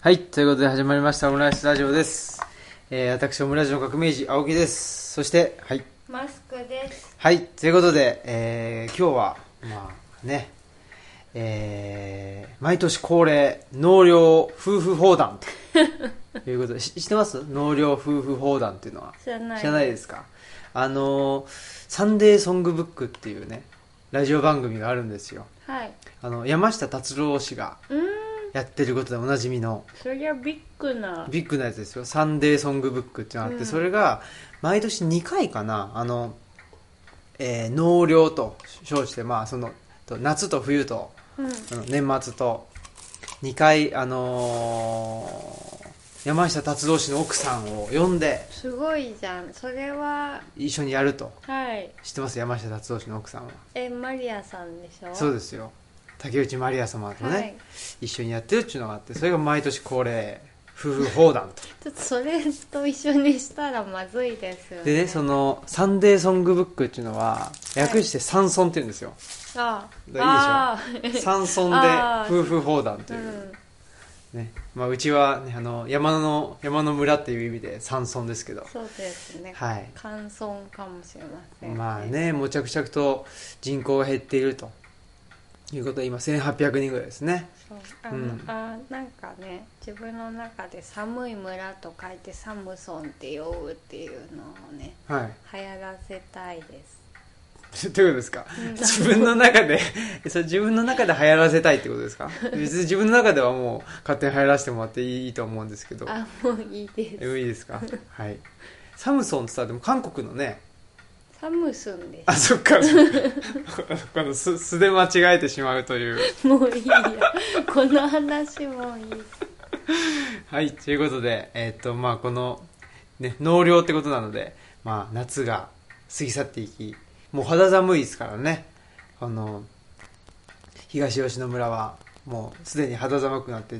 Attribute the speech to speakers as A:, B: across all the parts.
A: はい、ということで始まりましたオムライスラジオです。えー、私、オムライスの革命児、青木です。そして、はい。
B: マスクです。
A: はい、ということで、えー、今日は、まあね、えー、毎年恒例、納涼夫婦砲弾ということで、し知ってます？納涼夫婦砲弾っていうのは。
B: 知らない。
A: 知らないですか？あのー、サンデーソングブックっていうね、ラジオ番組があるんですよ。
B: はい。
A: あの、山下達郎氏が
B: うーん。
A: やってることでおなじみの、
B: そりゃビッグな。
A: ビッグなやつですよ。サンデーソングブックっていうのがあって、
B: うん
A: それが毎年2回かな、あの、えー納涼と称して、まあ、その、と夏と冬と、
B: うん。
A: あの年末と、2回、あのー山下達郎氏の奥さんを呼んで、
B: すごいじゃん。それは、
A: 一緒にやると。
B: はい。
A: 知ってます？山下達郎氏の奥さんは。
B: え、マリアさんでしょ？
A: そうですよ。竹内まりや様とね、
B: はい。
A: 一緒にやってるっていうのがあって、それが毎年恒例、夫婦砲弾と。
B: ちょっとそれと一緒にしたらまずいですよね。
A: でね、その、サンデーソングブックっていうのは、略してサンソンって言うんですよ。
B: あ
A: いいでしょ？サンソンで夫婦砲弾と
B: う
A: いう。
B: ん。
A: ね。まあ、うちは、ね、あの、山の、山の村っていう意味でサンソンですけど。
B: そうですね。
A: はい
B: 乾燥かもしれません、
A: まあ。ね、もう着々と人口が減っていると。いうことで、今1800人ぐらいですね。
B: そう。あの、
A: うん。
B: あなんかね自分の中で寒い村と書いてサムソンって呼ぶっていうのをね
A: はい。
B: 流行らせたいです。
A: どういうことですか？
B: うん。
A: 自分の中でそれ自分の中で流行らせたいってことですか？別に自分の中ではもう勝手に流行らせてもらっていいと思うんですけど。
B: あもういいです。
A: えいいですか？はい。サムソンってさでも韓国のね
B: サムスンで
A: あそっかこの素素で間違えてしまうという
B: もういいやこの話もいい
A: はいということでえっとまあこのね納涼ってことなのでまあ夏が過ぎ去っていきもう肌寒いです。からねあの東吉野村はもうす。でに肌寒くなって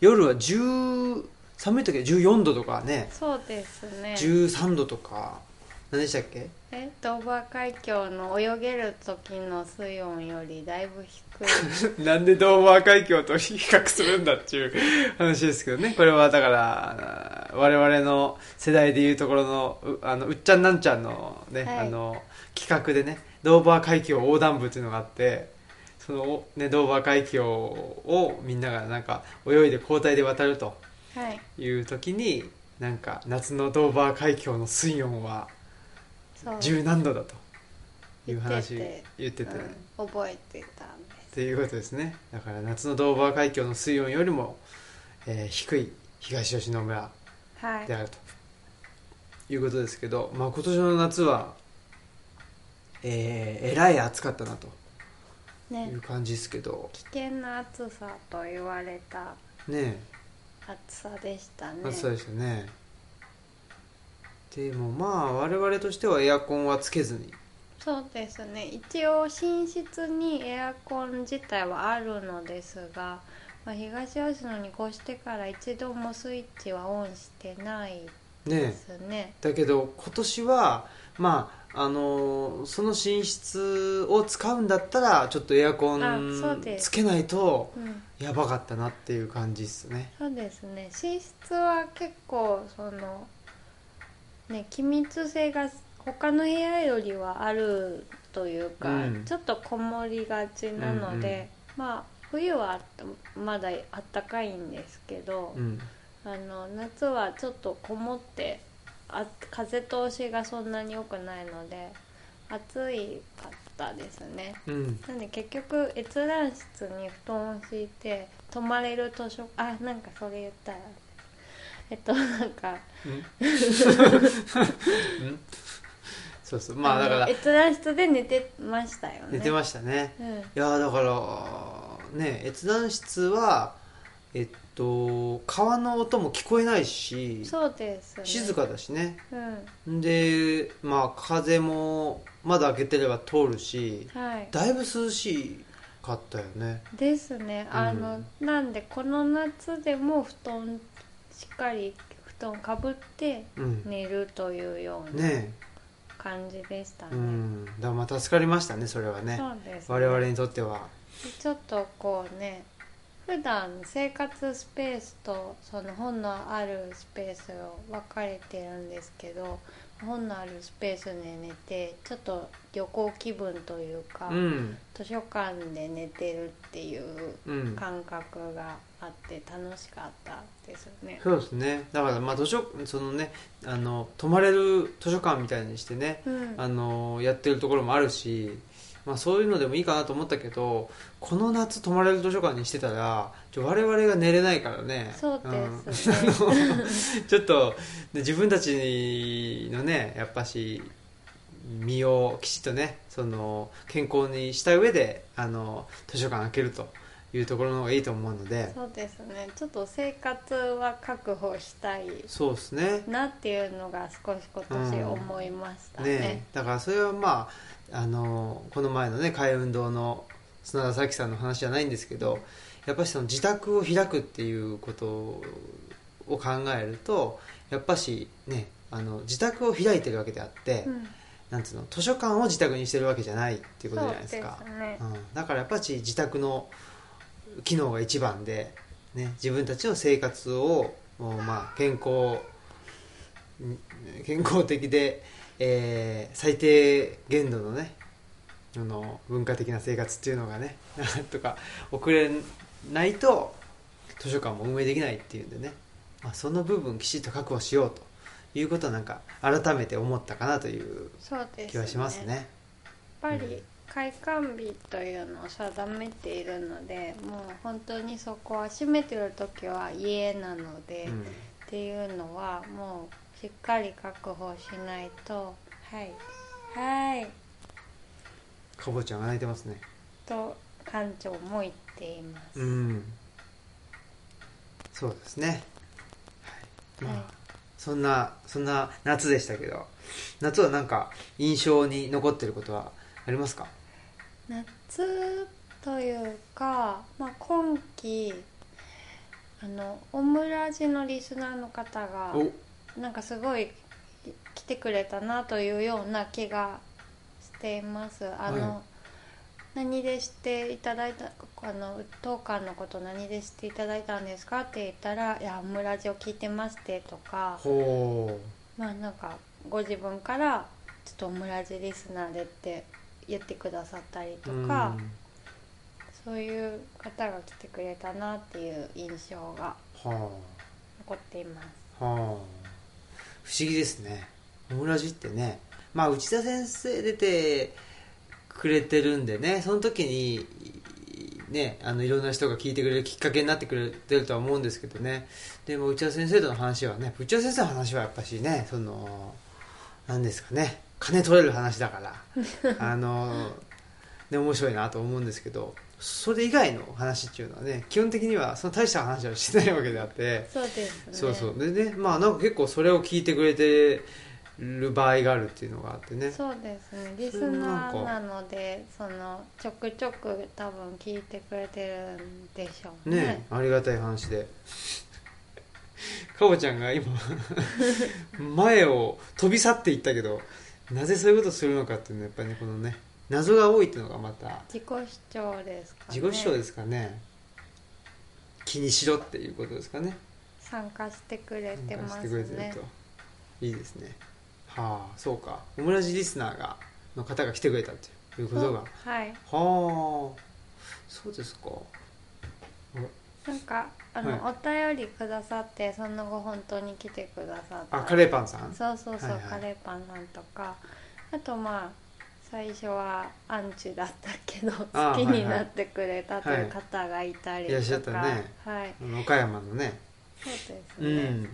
A: 夜は10寒い時は14度とかね
B: そうです。ね
A: 13度とか何でしたっけ？
B: えドーバー海峡の泳げる時の水温よりだいぶ低い。
A: なんでドーバー海峡と比較するんだっていう話ですけどね。これはだから我々の世代でいうところのうあのうっちゃんなんちゃんのね、
B: はい。
A: あの企画でねドーバー海峡横断部っていうのがあってその、ね、ドーバー海峡をみんながなんか泳いで交代で渡ると
B: はい。
A: いう時になんか夏のドーバー海峡の水温は十何度だと。いう話
B: 言ってて。
A: 言ってて、
B: うん、覚えてたんです
A: っていうことですね。だから夏のドーバー海峡の水温よりも、えー低い東吉野村
B: はい。
A: であると。いうことですけど、まあ、今年の夏は、えーえらい暑かったなと。い
B: ね
A: う感じですけど。
B: 危険な暑さと言われた
A: ね
B: 暑さでしたね。
A: え暑さでしたねでもまあ我々としてはエアコンはつけずに。
B: そうですね。一応寝室にエアコン自体はあるのですが、まあ、東吉野に越してから一度もスイッチはオンしてないですね。
A: だけど今年はまああのーその寝室を使うんだったらちょっとエアコンつけないと
B: うん。
A: やばかったなっていう感じですね。
B: そうですね。寝室は結構そのね機密性が他の部屋よりはあるというか、
A: うん。
B: ちょっとこもりがちなので、まあ冬はあったまだあったかいんですけど、
A: うん。
B: あの夏はちょっとこもってあ風通しがそんなに良くないので暑いかったですね。
A: うん。
B: なんで結局閲覧室に布団を敷いて泊まれる図書あなんかそれ言ったらえっとなんか。
A: うん？そうそう。まあだから。
B: の閲覧室で寝てましたよね。
A: 寝てましたね。
B: うん。
A: いやだからね閲覧室はえっと川の音も聞こえないし
B: そうですね。
A: 静かだしね。
B: うん。
A: でまあ風も窓開けてれば通るし
B: はい。
A: だいぶ涼しかったよね。
B: ですね。あの、なんでこの夏でも布団しっかり布団かぶって
A: うん。
B: 寝るというような
A: ね
B: 感じでしたね。
A: えうん。だからまあ助かりましたねそれはね。
B: そうですね。
A: 我々にとっては。
B: ちょっとこうね普段生活スペースとその本のあるスペースを分かれてるんですけど本のあるスペースで寝てちょっと旅行気分というか、
A: うん。
B: 図書館で寝てるっていう
A: うん。
B: 感覚があって楽しかったですね。
A: そうですね。だからまあ図書そのねあの泊まれる図書館みたいにしてね
B: うん。
A: あのやってるところもあるし、まあ、そういうのでもいいかなと思ったけどこの夏泊まれる図書館にしてたらちょ我々が寝れないからね。
B: そうですね。
A: うん。ちょっとで自分たちのねやっぱし身をきちっとねその健康にした上であの図書館開けるというところの方がいいと思うので。
B: そうですね。ちょっと生活は確保したい
A: そうですね。
B: なっていうのが少し今年思いましたね。
A: ねだからそれはまああのこの前のね海運動の砂田咲さんの話じゃないんですけどやっぱりその自宅を開くっていうことを考えるとやっぱしねあの自宅を開いてるわけであって、
B: うん。
A: なんつうの図書館を自宅にしてるわけじゃないっていうことじゃないですか。
B: ね。
A: うん、だからやっぱし自宅の機能が一番で、ね、自分たちの生活を、おまあ、健康ん健康的で、えー最低限度のねあの文化的な生活っていうのがねなん とか送れないと図書館も運営できないっていうんでね、まあ、その部分きちっと確保しようということはなんか改めて思ったかなという気はしますね。
B: やっぱり開館日というのを定めているのでもう本当にそこは閉めてる時は家なので、
A: うん。
B: っていうのはもうしっかり確保しないと。はい。はい。
A: かぼちゃんが泣いてますね。
B: と館長も言っています、
A: うん。そうですね、はい。まあ
B: はい。
A: そんなそんな夏でしたけど夏はなんか印象に残ってることはありますか？
B: 夏というか、まあ、今期あのオムラジのリスナーの方が
A: お。
B: なんかすごい来てくれたなというような気がしています。あの、
A: はい。
B: 何でしていただいたあの当館のこと何でしていただいたんですかって言ったら「いやオムラジを聞いてまして」とか
A: ほ
B: まあなんかご自分から「ちょっとオムラジリスナーで」って言ってくださったり
A: う
B: とか、そういう方が来てくれたなっていう印象が
A: うんは
B: 残っています。
A: あはあ。不思議ですね。オムラジってね。まあ内田先生出てくれてるんでねその時にねあのいろんな人が聞いてくれるきっかけになってくれてるとは思うんですけどね。でも内田先生との話はね内田先生の話はやっぱしねその何ですかね金取れる話だから。あのね面白いなと思うんですけどそれ以外の話っていうのはね基本的にはその大した話はしてないわけであって。
B: そうですね。
A: そうそう。でねまあなんか結構それを聞いてくれてる場合があるっていうのがあってね。
B: そうですね。リスナーなのでそのちょくちょく多分聞いてくれてるんでしょうね。
A: ねありがたい話で。かぼちゃんが今 前を飛び去っていったけどなぜそういうことするのかっていうのはやっぱりねこのね謎が多いっていうのがまた。
B: 自己主張ですかね。
A: 自己主張ですかね。気にしろっていうことですかね。
B: 参加してくれてま
A: 参加し
B: すね
A: てくれてると。いいですね。はあそうか。オムラジリスナーがの方が来てくれたということが。は
B: はい。
A: あそうですか
B: なんかあの、
A: は
B: お便りくださってその後本当に来てくださった
A: あカレーパンさん？
B: そうそうそう、
A: はいはい。
B: カレーパンさんとか。あとまあ最初はアンチだったけど
A: あ
B: 好きになってくれたと
A: はい
B: いう方がいたり
A: い。らっしゃっ
B: とか、
A: たね。
B: はい。
A: 岡山のね。
B: そうです
A: う
B: ね、
A: ん。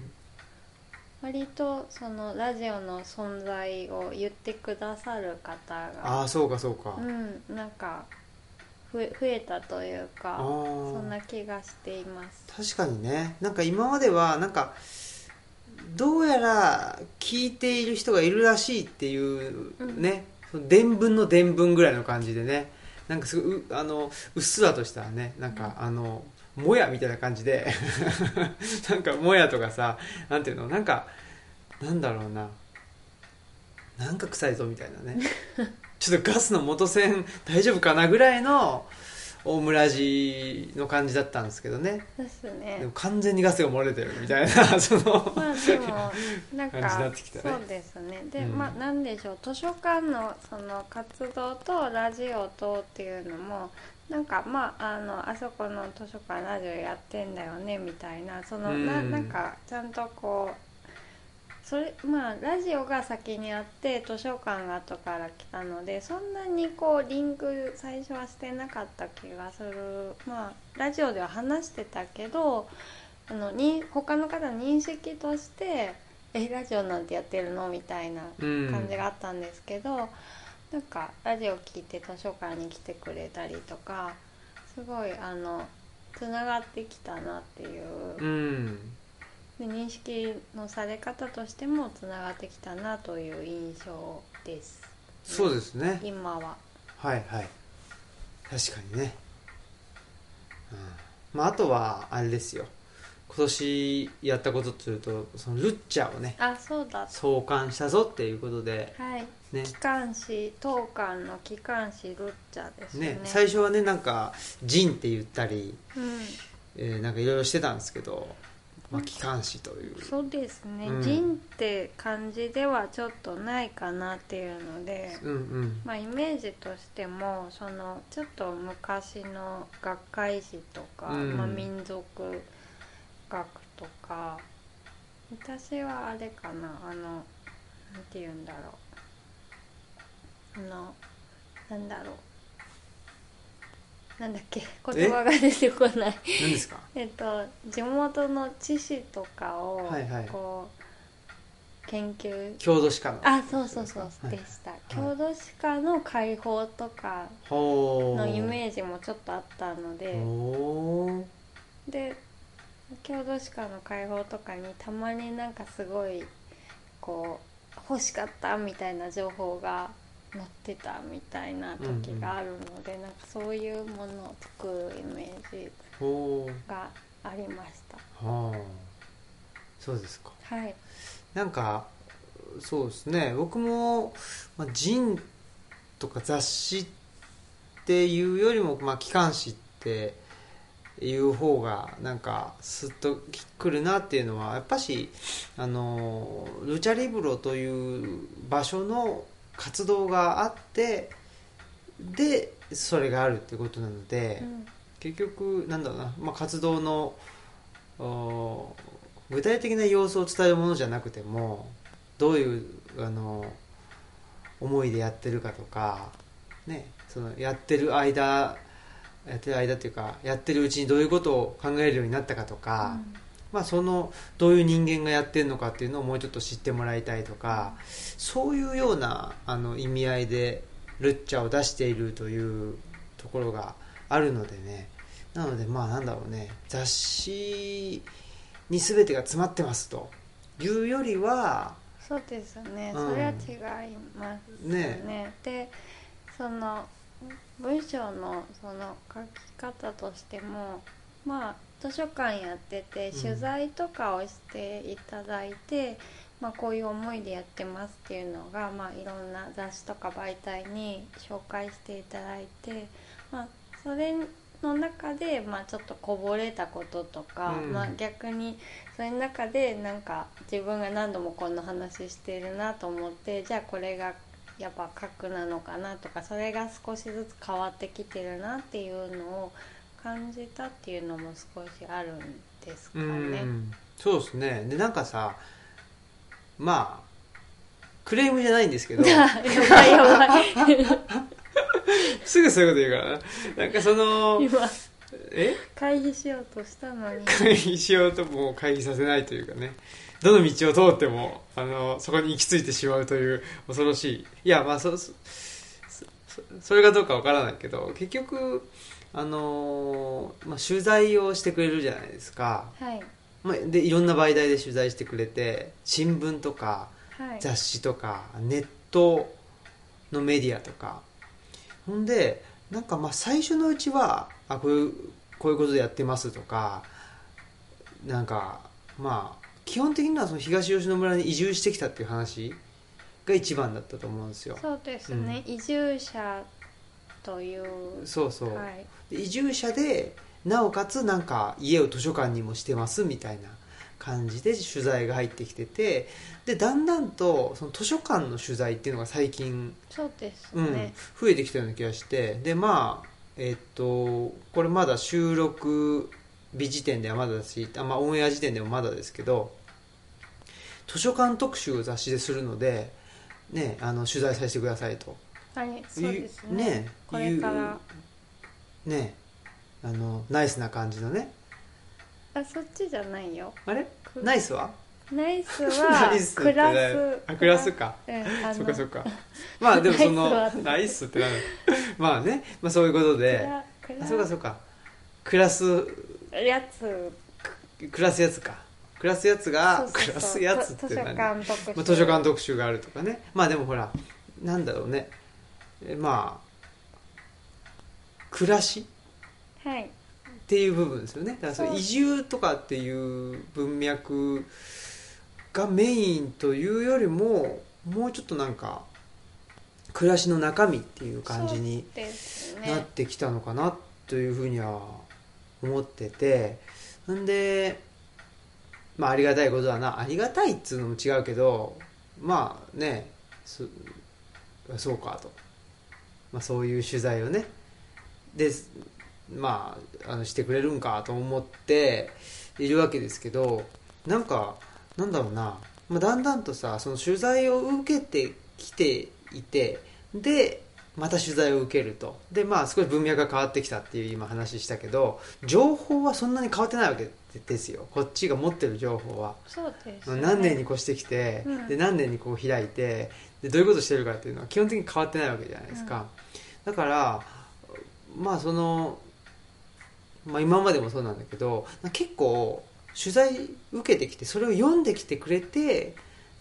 B: 割とそのラジオの存在を言ってくださる方
A: あ
B: が。
A: あそうかそうか、
B: うんなんか増えたというかそんな気がしています。
A: 確かにね。なんか今まではなんかどうやら聞いている人がいるらしいっていうね、その伝聞の伝聞ぐらいの感じでね。なんかすごいうあのうっすらとしたね。なんか、あのもやみたいな感じで。なんかもやとかさなんていうの？なんかなんだろうな。なんか臭いぞみたいなね ちょっとガスの元栓大丈夫かなぐらいのオウムラジの感じだったんですけどね。
B: ですね。
A: でも完全にガスが漏れてるみたいな その
B: まあでもなんか
A: 感じになってきたね。
B: そうですね。で、
A: うん。
B: まあなんでしょう。図書館のその活動とラジオとっていうのもなんかまああのあそこの図書館ラジオやってんだよねみたいな。その、な
A: うん。
B: なんかちゃんとこうそれまあラジオが先にあって図書館が後から来たのでそんなにこうリンク最初はしてなかった気がする。まあラジオでは話してたけどあのに他の方の認識として「えラジオなんてやってるの?」みたいな
A: うん。
B: 感じがあったんですけど、なんかラジオ聞いて図書館に来てくれたりとかすごいあのつながってきたなっていう、
A: うん
B: で認識のされ方としてもつながってきたなという印象です、
A: そうですね。
B: 今は。
A: はいはい。確かにね、うん。まあ、あとはあれですよ。今年やったことというとそのルッチャをね
B: あそうだ。
A: 創刊したぞっていうことで
B: はい。
A: ね。
B: 機関士当館の機関士ルッチャですね。
A: ね最初はねなんか「ジン」って言ったり、
B: うん。
A: えーなんかいろいろしてたんですけど、まあ、機関士という。
B: そうですね。
A: うん「
B: 人」って漢字ではちょっとないかなっていうので、
A: うんうん。
B: まあ、イメージとしてもそのちょっと昔の学会誌とか、
A: うん。
B: まあ、民族学とか私はあれかなあのなんて言うんだろう。あのなんだろうなんだっけ？言葉が出てこない。
A: 何ですか？
B: えっと地元の知識とかを
A: はいはい。
B: こう研究。
A: 郷土史家の。
B: あそうそうそう
A: はい。
B: でした。郷土史家の解放とかのイメージもちょっとあったので。で郷土史家の解放とかにたまになんかすごいこう欲しかったみたいな情報が載ってたみたいな時があるので、なんかそういうものを作るイメージがありました。
A: はあ。そうですか。
B: はい。
A: なんかそうですね。僕も、まあ、ジンとか雑誌っていうよりも、まあ、機関誌っていう方がなんかスッとくるなっていうのはやっぱしあのルチャリブロという場所の活動があってでそれがあるってことなので、
B: うん。
A: 結局なんだろうな、まあ、活動のお具体的な様子を伝えるものじゃなくてもどういうあの思いでやってるかとか、ね、そのやってる間やってる間っていうかやってるうちにどういうことを考えるようになったかとか、まあ、そのどういう人間がやってるのかっていうのをもうちょっと知ってもらいたいとかそういうようなあの意味合いでルッチャを出しているというところがあるのでね。なのでまあなんだろうね。雑誌に全てが詰まってますと。いうよりは
B: そうですね、
A: うん。
B: それは違います
A: ね。
B: ね。でその文章のその書き方としてもまあ図書館やってて
A: うん。
B: 取材とかをしていただいて、まあ、こういう思いでやってますっていうのが、まあ、いろんな雑誌とか媒体に紹介していただいて、まあ、それの中で、まあ、ちょっとこぼれたこととか、
A: うん。
B: まあ、逆にそれの中でなんか自分が何度もこんな話してるなと思ってじゃあこれがやっぱ核なのかなとかそれが少しずつ変わってきてるなっていうのを感じたっていうのも少しあるんですか
A: う
B: ね。
A: んそうですね。でなんかさまあクレームじゃないんですけど。すぐそういうこと言うからな。なんかその
B: 今
A: え？
B: 会議しようとしたのに。
A: 会議しようとも会議させないというかね。どの道を通ってもあのそこに行き着いてしまうという恐ろしい。いやまあそそそそれがどうかわからないけど結局あの、まあ、取材をしてくれるじゃないですか、
B: はい。
A: まあ、でいろんな媒体で取材してくれて新聞とか
B: はい。
A: 雑誌とかネットのメディアとか。ほんでなんかまあ最初のうちはあこういうこういうことでやってますとかなんかまあ基本的にはその東吉野村に移住してきたっていう話が一番だったと思うんですよ。
B: そうですね、移住者という。
A: そうそう、
B: はい。
A: で移住者でなおかつなんか家を図書館にもしてますみたいな感じで取材が入ってきててでだんだんとその図書館の取材っていうのが最近、
B: そうです
A: うん
B: ね、
A: 増えてきたような気がしてでまあえっとこれまだ収録日時点ではまだだしあ、まあ、オンエア時点でもまだですけど図書館特集を雑誌でするので、ね、あの取材させてくださいと。
B: はいそうですね。
A: ね
B: これから
A: ねあのナイスな感じのね。
B: あそっちじゃないよ。
A: あれ？
B: く
A: ナイスは？
B: ナイスは クラス。
A: あクラスか。
B: うん
A: そっかそっか。まあでもその
B: ナイス
A: ってなるまあね、まあ、そういうことで。あそうかそうか。クラス。
B: やつ。
A: クラスやつか。クラスやつが
B: そうそうそう。
A: クラスやつって
B: 図書
A: 何
B: 館特集。
A: まあ、図書館特集があるとかね。まあでもほらなんだろうね。えまあ暮らし？
B: はい。
A: っていう部分ですよね。だからそ移住とかっていう文脈がメインというよりももうちょっとなんか暮らしの中身っていう感じになっ
B: ね
A: てきたのかなというふうには思ってて。んでまあありがたいことだな。ありがたいっつうのも違うけどまあねそそうかと、まあ、そういう取材をねでまああのしてくれるんかと思っているわけですけどなんかなんだろうな、まあ、だんだんとさその取材を受けてきていてでまた取材を受けると。でまあ少し文脈が変わってきたっていう今話したけど情報はそんなに変わってないわけですよ。こっちが持ってる情報は、
B: そうですね。
A: 何年に越してきて、
B: うん。
A: で何年にこう開いてでどういうことしてるかっていうのは基本的に変わってないわけじゃないですか、だからまあその、まあ、今までもそうなんだけど結構取材受けてきてそれを読んできてくれて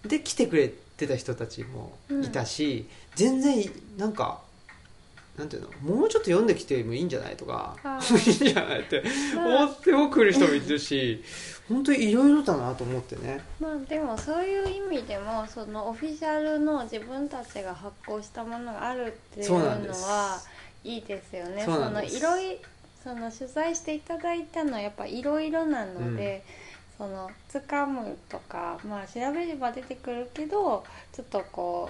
A: で来てくれてた人たちもいたし、全然なんかなんていうのもうちょっと読んできてもいいんじゃないとか
B: あ
A: いいんじゃないって
B: まあ。
A: 思っても来る人もいるし本当にいろいろだなと思ってね。
B: まあでもそういう意味でもそのオフィシャルの自分たちが発行したものがあるっていうのはいいですよね。
A: そうなんです。
B: のいろいその取材していただいたのはやっぱいろいろなので、その掴むとかまあ調べれば出てくるけどちょっとこ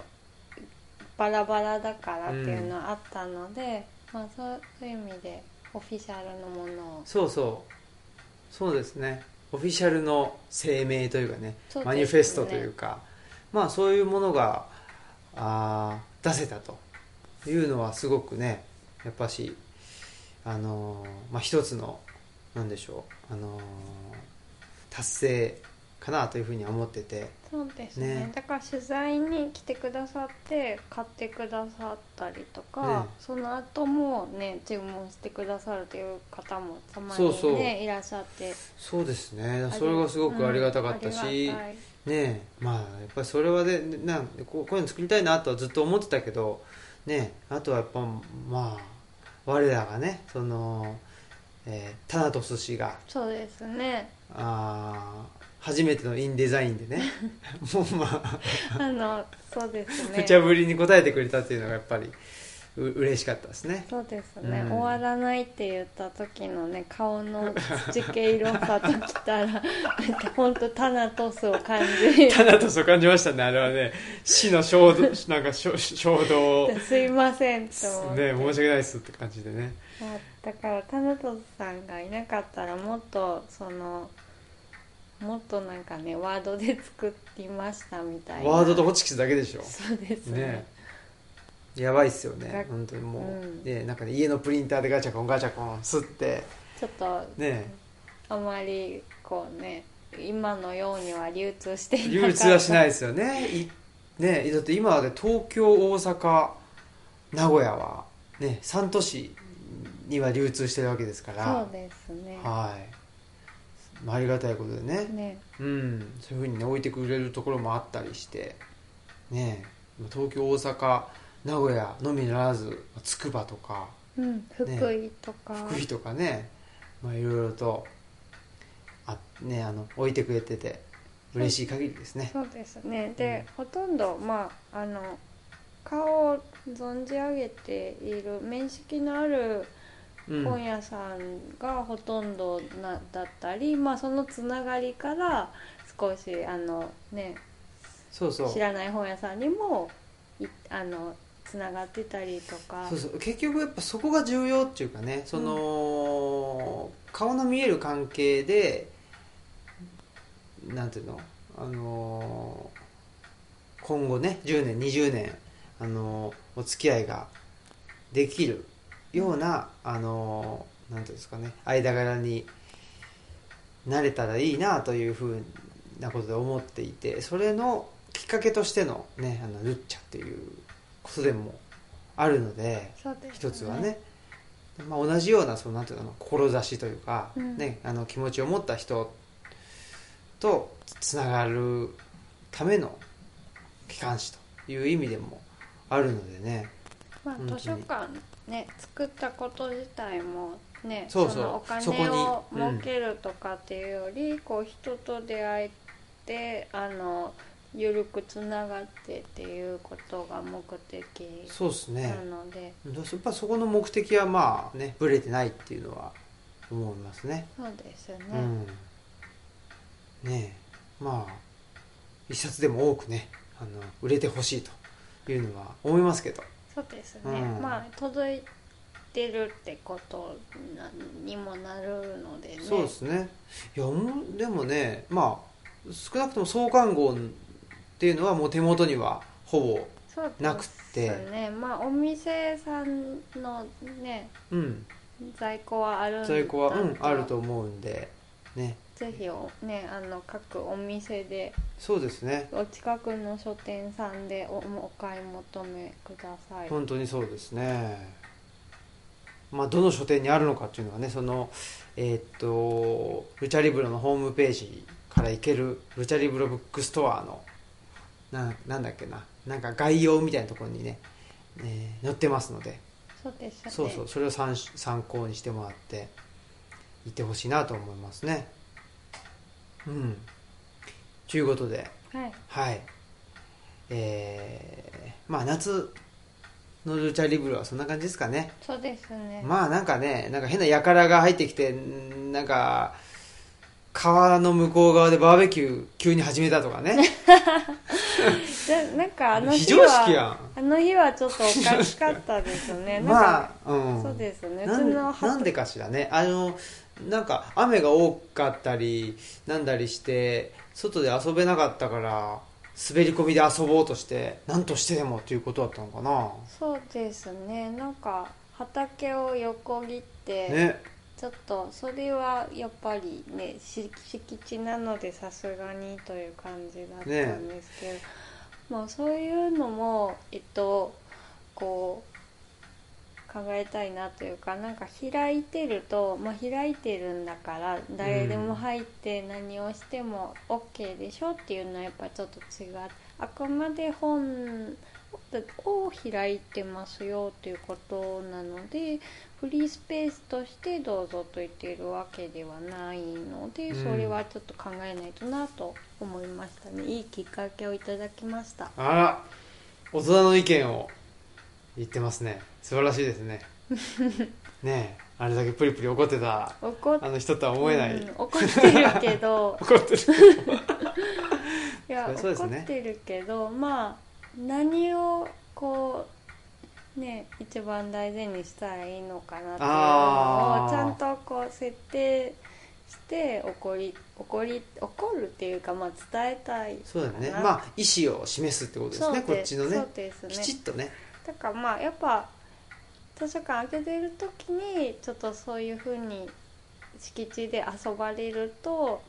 B: うバラバラだからっていうのはあったので、まあそうそういう意味でオフィシャルのものを。
A: そうそう。そうですね。オフィシャルの声明というかね
B: ね。
A: マニフェストというかまあそういうものがあー出せたというのはすごくねやっぱしあのーまあ一つのなんでしょうあのー達成かなというふうには思ってて。
B: そうですね。
A: ね。
B: だから取材に来てくださって買ってくださったりとか、
A: ね。
B: その後もね注文してくださるという方もたまにね
A: そうそう。
B: いらっしゃって。
A: そうですね。それがすごくありがたかったし、
B: うん
A: ね。えまあやっぱりそれはでなんこうこういうの作りたいなとはずっと思ってたけどね。あとはやっぱまあ我らがねその、えータナトス氏が。
B: そうですね。
A: あー初めてのインデザインでね。もうまあ。
B: あのそうですね。
A: 無茶ぶりに答えてくれたっていうのがやっぱりう嬉しかったですね。
B: そうですね、
A: うん。
B: 終わらないって言った時のね顔の土系色さときたら 本当タナトスを感じ
A: タナトスを感じましたね。あれはね死の衝動 なんか衝衝動を。
B: すいませんと思
A: ね申し訳ないですって感じでね。
B: まあだからタナトスさんがいなかったらもっとそのもっとなんかねワードで作りましたみたいな。
A: ワードとホチキスだけでしょ。
B: そうですね。
A: ねやばいっすよね。
B: が
A: 本当にもう、
B: うん。
A: ねなんかね家のプリンターでガチャコンガチャコン吸って
B: ちょっと
A: ね
B: あまりこうね今のようには流通していなか
A: 流通はしないですよねいねだって今はね東京大阪名古屋はね3都市には流通してるわけですから
B: そうですね
A: はいまあありがたいことでね
B: ね
A: うんそういうふうにね置いてくれるところもあったりしてね東京大阪名古屋のみならず筑波とか
B: うん福井とか、
A: 福井とかねまあいろいろとあねあの置いてくれてて嬉しい限りですね。
B: そうですね。で、ほとんどまああの顔を存じ上げている面識のある
A: うん。
B: 本屋さんがほとんどなだったり、まあそのつながりから少しあのね
A: そうそう。
B: 知らない本屋さんにもいあのつながってたりとか。
A: そうそう。結局やっぱそこが重要っていうかねその、顔の見える関係でなんていうのあのー今後ね10年20年あのーお付き合いができるような、あのーなんていうんですかね間柄になれたらいいなというふうなことで思っていてそれのきっかけとしてのねあのルッチャっていうことでもあるので
B: そうです
A: 一つはね、まあ、同じようなそのなんていうの志というか、
B: うん。
A: ね、あの気持ちを持った人とつながるための機関誌という意味でもあるのでね。
B: まあ図書館ね作ったこと自体もね
A: そうそう。
B: のお金を
A: うん。
B: 儲けるとかっていうより、こう人と出会えてあの緩くつながってっていうことが目的
A: そうですね。
B: なので、
A: やっぱそこの目的はまあねぶれてないっていうのは思いますね。
B: そうですね、
A: うん。ねえ。まあ一冊でも多くねあの売れてほしいというのは思いますけど。
B: そうですね、
A: うん。
B: まあ届いてるってことなにもなるのでね。
A: そうですね。いやでもねまあ少なくとも創刊号っていうのはもう手元にはほぼ
B: そうです
A: なくて。
B: ね。まあお店さんのね
A: うん。
B: 在庫はあるんだ。
A: 在庫は、うん、あると思うんでね。
B: ぜひおねあの各お店で
A: そうですね。
B: お近くの書店さんでおお買い求めください、
A: 本当にそうですね。まあどの書店にあるのかっていうのはねそのえーっとルチャリブロのホームページから行けるルチャリブロブックストアのななんだっけな。なんか概要みたいなところにね、えー載ってますので。
B: そうですね
A: そうそう。それを参参考にしてもらって行ってほしいなと思いますね。うん。ということで。
B: はい。
A: はい。えー、まあ夏のルチャリブロはそんな感じですかね。
B: そうですね、
A: まあなんかねなんか変な輩が入ってきてんなんか川の向こう側でバーベキュー急に始めたとかね。
B: でなんかあの日
A: 非常識や
B: は
A: ん。
B: あの日はちょっとおかしかったですね。
A: まあうん。
B: そうですね。
A: な
B: ん
A: でかしらね。あのなんか雨が多かったりなんだりして外で遊べなかったから滑り込みで遊ぼうとして何としてでもっていうことだったのかな。
B: そうですね。なんか畑を横切って、
A: ね
B: ちょっとそれはやっぱりね敷地なのでさすがにという感じだったんですけど、まあそういうのもえっとこう考えたいなというかなんか開いてると、まあ、開いてるんだから誰でも入って何をしても OK でしょっていうのはやっぱちょっと違う。あくまで本を開いてますよっていうことなのでフリースペースとしてどうぞと言っているわけではないので、
A: うん。
B: それはちょっと考えないとなと思いましたね。いいきっかけをいただきました。
A: あら大人の意見を言ってますね。素晴らしいですね。ねえあれだけプリプリ怒ってた
B: 怒っ
A: あの人とは思えない、
B: うん怒ってるけど。
A: 怒ってる
B: いや、
A: ね。
B: 怒ってるけどまあ何をこうね一番大事にしたらいいのかなっていうのをちゃんとこう設定して怒り怒り怒るっていうかまあ伝えたい
A: そうだね。まあ意思を示すってことですね。こっちのね。
B: そうですね。
A: きちっとね。
B: だからまあやっぱ図書館開けてる時にちょっとそういうふうに敷地で遊ばれると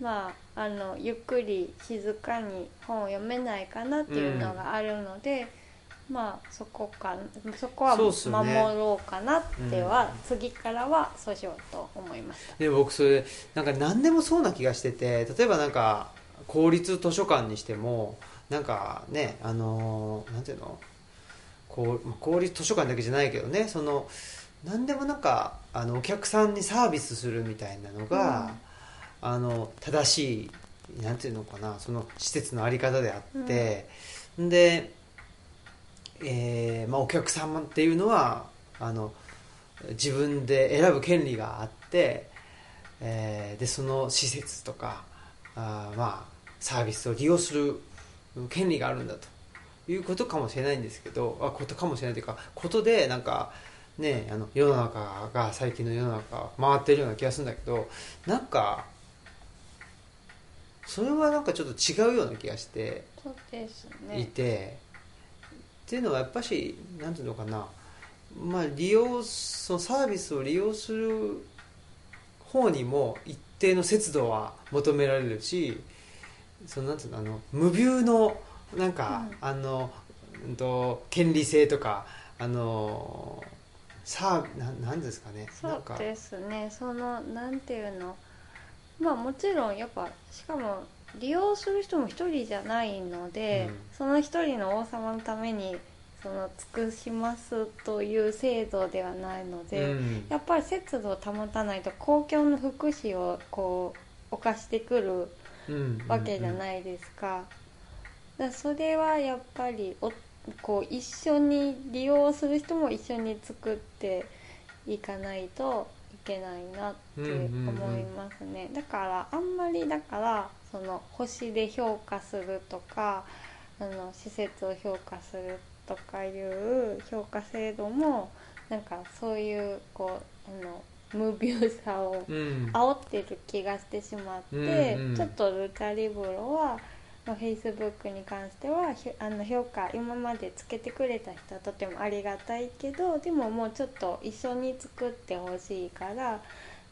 B: まああのゆっくり静かに本を読めないかなっていうのがあるので、まあそこかそこは守ろうかなっては、
A: うん
B: 次からはそうしようと思いました。
A: で僕それなんか何でもそうな気がしてて例えばなんか公立図書館にしてもなんかねあのーなんていうのこうまあ公立図書館だけじゃないけどねその何でもなんかあのお客さんにサービスするみたいなのが、あの正しいなんていうのかなその施設のあり方であって、でえーまあ、お客様っていうのはあの自分で選ぶ権利があって、えーでその施設とかあーまあサービスを利用する権利があるんだと。いうことかもしれないんですけどあことかもしれないというかことでなんかねあの世の中が最近の世の中回ってるような気がするんだけどなんかそれはなんかちょっと違うような気がして
B: そうです
A: い
B: ね
A: て、っていうのはやっぱしなんていうのかな。まあ利用そのサービスを利用する方にも一定の節度は求められるしそのなんていうのあの無病のなんか、
B: うん。
A: あのうんと権利性とかあのさあなんなんですかね。
B: そうですね。そのなんていうのまあもちろんやっぱしかも利用する人も一人じゃないので、
A: うん。
B: その一人の王様のためにその尽くしますという制度ではないので、
A: うん。
B: やっぱり節度を保たないと公共の福祉をこう犯してくる
A: うん。
B: わけじゃないですか,、だからそれはやっぱりおこう一緒に利用する人も一緒に作っていかないといけないなって思いますね、だからあんまりだからその星で評価するとかあの施設を評価するとかいう評価制度もなんかそういうこうあの無病さを
A: うん。
B: 煽ってる気がしてしまって、
A: うんうん。
B: ちょっとルチャリブロは、まあ、Facebook に関してはひあの評価今までつけてくれた人はとてもありがたいけどでももうちょっと一緒に作ってほしいから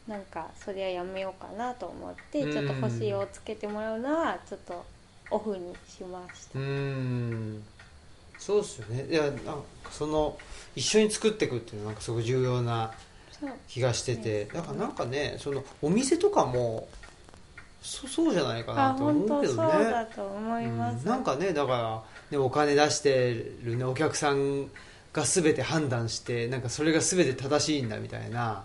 B: なんかそれはやめようかなと思って、
A: うん。
B: ちょっと星をつけてもらうのはちょっとオフにしました。
A: うーん。そうっすよね。いやなんかその一緒に作っていくっていうのはなんかすごく重要な気がしてて。
B: ね
A: だからなんかねそのお店とかもそ そうじゃないか
B: あ
A: なと思
B: う
A: うけどね。
B: だと思います、
A: うん。なんかねだから、ね、お金出してる、ね、お客さんが全て判断してなんかそれが全て正しいんだみたいな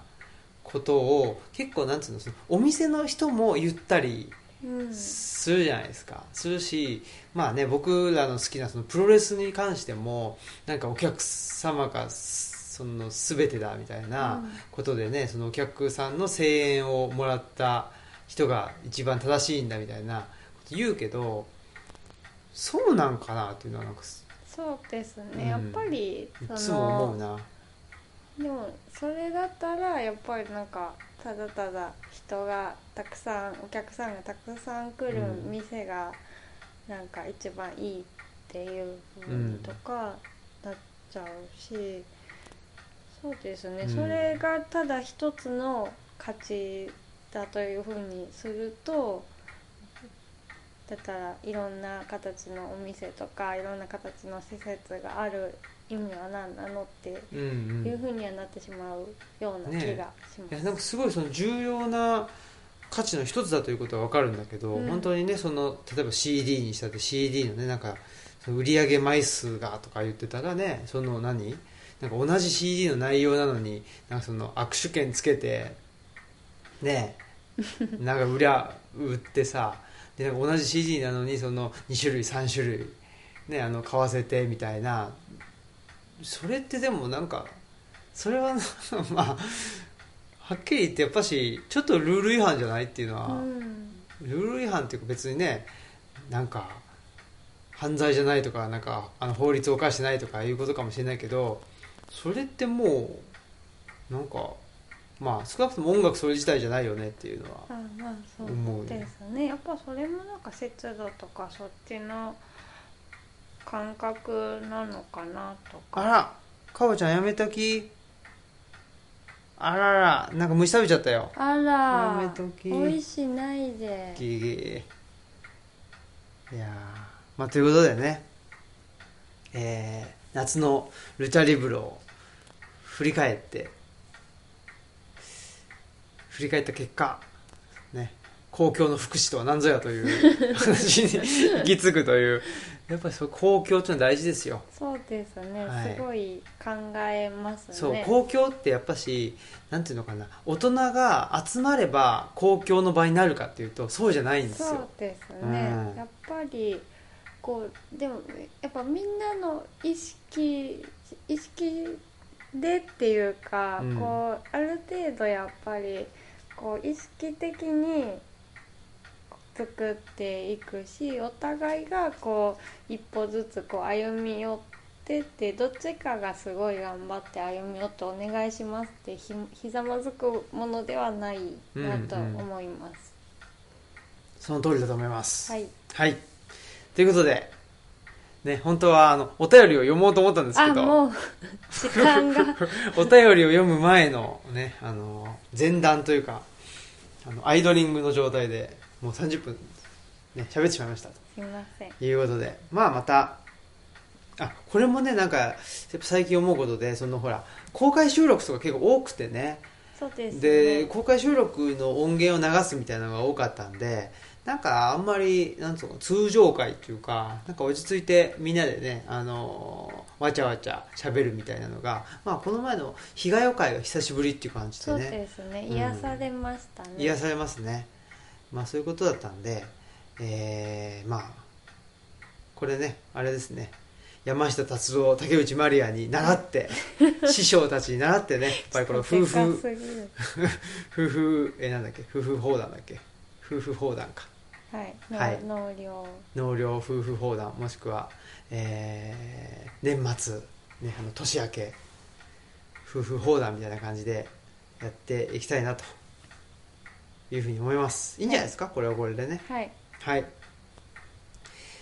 A: ことを結構なんつうのそのお店の人も言ったり
B: うん。
A: するじゃないですか。するしまあね僕らの好きなそのプロレスに関してもなんかお客様がその全てだみたいなことでね、そのお客さんの声援をもらった人が一番正しいんだみたいなこと言うけどそうなんかなっていうのはなんか
B: そうですね、
A: うん。
B: やっぱり
A: い
B: そ
A: つも思う
B: の
A: な。
B: でもそれだったらやっぱりなんかただただ人がたくさんお客さんがたくさん来る
A: うん。
B: 店がなんか一番いいっていうふうにとかなっちゃうし、そうですね、
A: うん。
B: それがただ一つの価値だというふうにするとだったらいろんな形のお店とかいろんな形の施設がある意味は何なのって
A: うんうん。
B: いうふうにはなってしまうような気がします。
A: いやなんかすごいその重要な価値の一つだということは分かるんだけど、
B: うん。
A: 本当にねその例えば CD にしたって CD のねなんか売上枚数がとか言ってたらねその何？なんか同じ CD の内容なのになんかその握手券つけてねなんか売りゃ売ってさでなんか同じ CD なのにその2種類3種類ねあの買わせてみたいな。それってでもなんかそれは まあはっきり言ってやっぱしちょっとルール違反じゃないっていうのは、
B: うん。
A: ルール違反っていうか別にねなんか犯罪じゃないとかなんかあの法律を犯してないとかいうことかもしれないけどそれってもうなんかまあ少なくとも音楽それ自体じゃないよねっていうのは
B: あまあそ
A: 思う
B: ですね。やっぱそれもなんか節度とかそっちの感覚なのかなとか。
A: あらかおちゃんやめとき。あららなんか虫食べちゃったよ。
B: あ
A: や
B: ら
A: めとき。
B: おいしないで。
A: ギギいやーまあということでね。えー夏のルチャリブロを振り返って振り返った結果ね公共の福祉とは何ぞやという 話に行き着くという。やっぱりそう公共ってのは大事ですよ。
B: そうですね、
A: はい。
B: すごい考えますね。
A: そう公共ってやっぱしなんていうのかな。大人が集まれば公共の場になるかっていうとそうじゃないんです
B: そう
A: よ
B: ですね、
A: うん。
B: やっぱりこうでもやっぱみんなの意識意識でっていうか、
A: うん。
B: こうある程度やっぱりこう意識的に作っていくしお互いがこう一歩ずつこう歩み寄ってってどっちかがすごい頑張って歩み寄ってお願いしますってひひざまずくものではないなと思います。
A: その通りだと思います。
B: はい。
A: はい。ということでね本当はあのお便りを読もうと思ったんですけど。
B: あもう 時間が。
A: お便りを読む前のねあの前段というかあのアイドリングの状態でもう30分ね喋ってしまいました。と
B: すいません。
A: いうことで。まあまたあこれもねなんかやっぱ最近思うことでそのほら公開収録とか結構多くてね。
B: そうですね。
A: で公開収録の音源を流すみたいなのが多かったんでなんかあんまりなんつうの通常会っていうかなんか落ち着いてみんなでねあのーわちゃわちゃ喋るみたいなのが、まあ、この前の日が代会が久しぶりっていう感じで
B: そう
A: ね
B: ですね。
A: うん
B: 癒されましたね、
A: 癒されますね。まあそういうことだったんでえーまあこれねあれですね。山下達郎竹内まりやに習って 師匠たちに習ってねやっぱりこの 夫婦 夫婦えなんだっけ夫婦砲弾だっけ夫婦砲弾か
B: はい、
A: はい。
B: 納涼。
A: 納涼夫婦砲弾もしくは、えー年末、ね、あの年明け夫婦砲弾みたいな感じでやっていきたいなというふうに思います。い。いんじゃないですか、これはこれでね。
B: はい。
A: はい。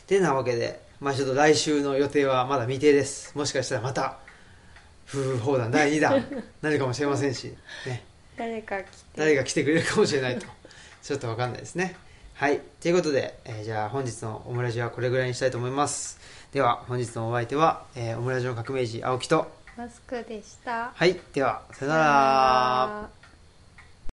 A: てなわけでまあちょっと来週の予定はまだ未定です。もしかしたらまた夫婦砲弾第2弾 なるかもしれませんしね。
B: 誰か来て。
A: 誰が来てくれるかもしれないと。ちょっとわかんないですねはい。ということで、えーじゃあ本日のオムラジはこれぐらいにしたいと思います。では本日のお相手は、えーオムラジの革命児青木と。
B: マスクでした。
A: はい。では
B: さよなら